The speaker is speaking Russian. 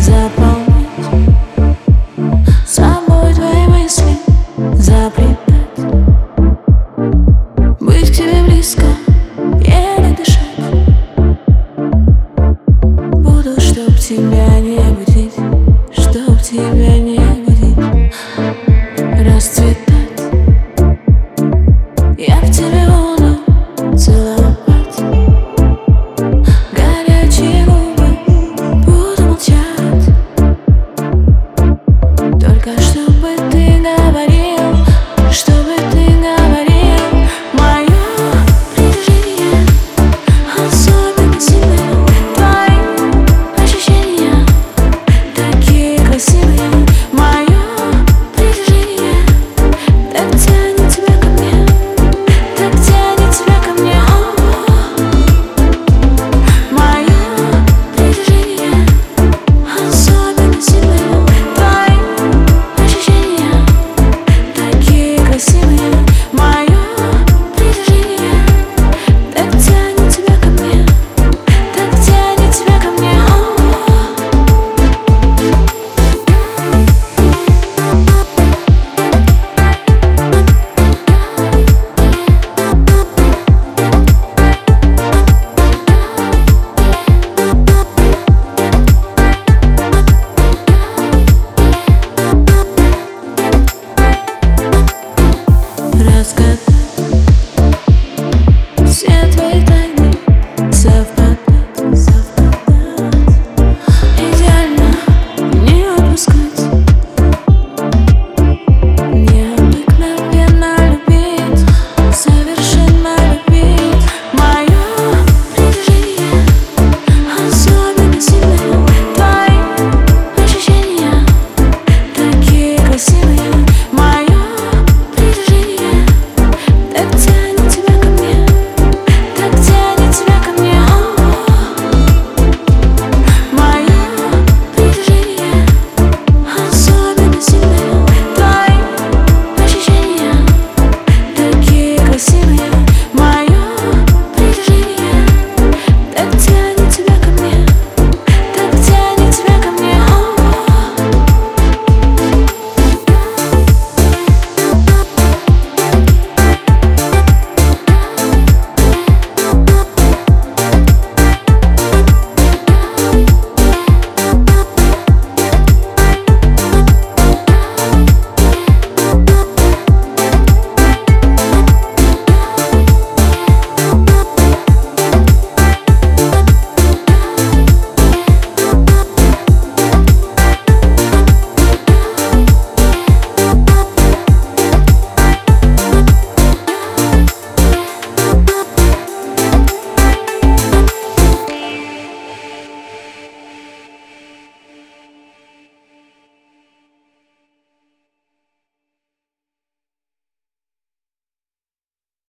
заполнить Собой твои мысли заплетать. Быть к тебе близко, еле дышать. Буду, чтоб тебя не будить, чтоб тебя see me.